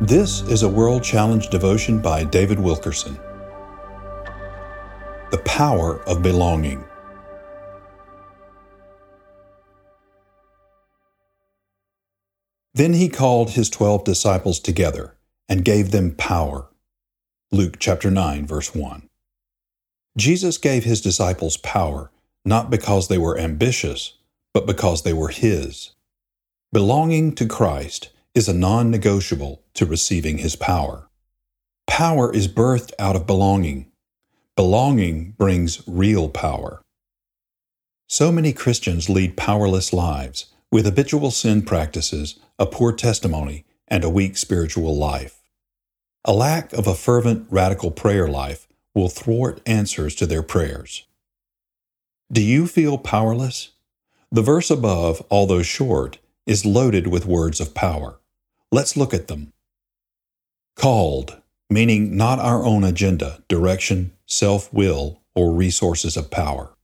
This is a World Challenge devotion by David Wilkerson. The Power of Belonging. Then he called his twelve disciples together and gave them power. Luke chapter 9, verse 1. Jesus gave his disciples power not because they were ambitious, but because they were his. Belonging to Christ is a non negotiable to receiving his power. Power is birthed out of belonging. Belonging brings real power. So many Christians lead powerless lives with habitual sin practices, a poor testimony, and a weak spiritual life. A lack of a fervent, radical prayer life will thwart answers to their prayers. Do you feel powerless? The verse above, although short, is loaded with words of power. Let's look at them. Called, meaning not our own agenda, direction, self will, or resources of power.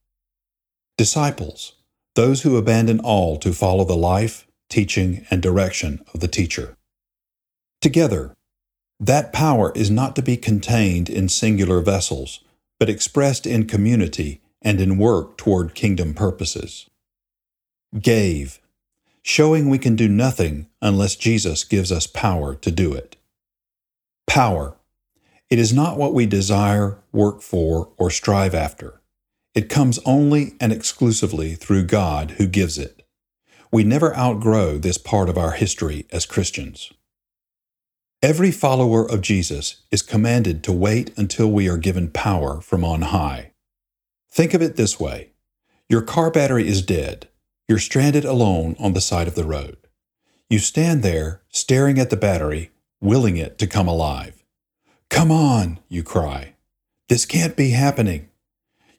Disciples, those who abandon all to follow the life, teaching, and direction of the teacher. Together, that power is not to be contained in singular vessels, but expressed in community and in work toward kingdom purposes. Gave, showing we can do nothing unless Jesus gives us power to do it. Power. It is not what we desire, work for, or strive after. It comes only and exclusively through God who gives it. We never outgrow this part of our history as Christians. Every follower of Jesus is commanded to wait until we are given power from on high. Think of it this way your car battery is dead. You're stranded alone on the side of the road. You stand there, staring at the battery, willing it to come alive. Come on, you cry. This can't be happening.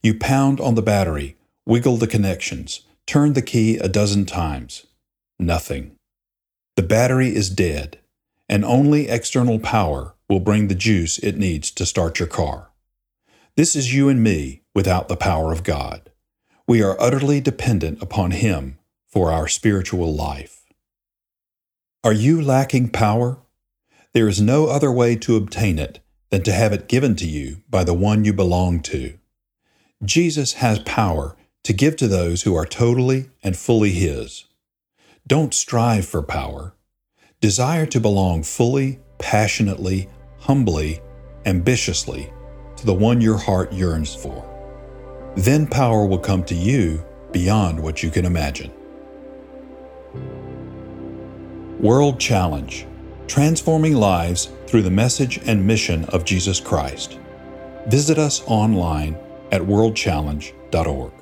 You pound on the battery, wiggle the connections, turn the key a dozen times. Nothing. The battery is dead and only external power will bring the juice it needs to start your car. This is you and me without the power of God. We are utterly dependent upon Him for our spiritual life. Are you lacking power? There is no other way to obtain it than to have it given to you by the one you belong to. Jesus has power to give to those who are totally and fully His. Don't strive for power desire to belong fully, passionately, humbly, ambitiously to the one your heart yearns for. Then power will come to you beyond what you can imagine. World Challenge Transforming Lives Through the Message and Mission of Jesus Christ. Visit us online at worldchallenge.org.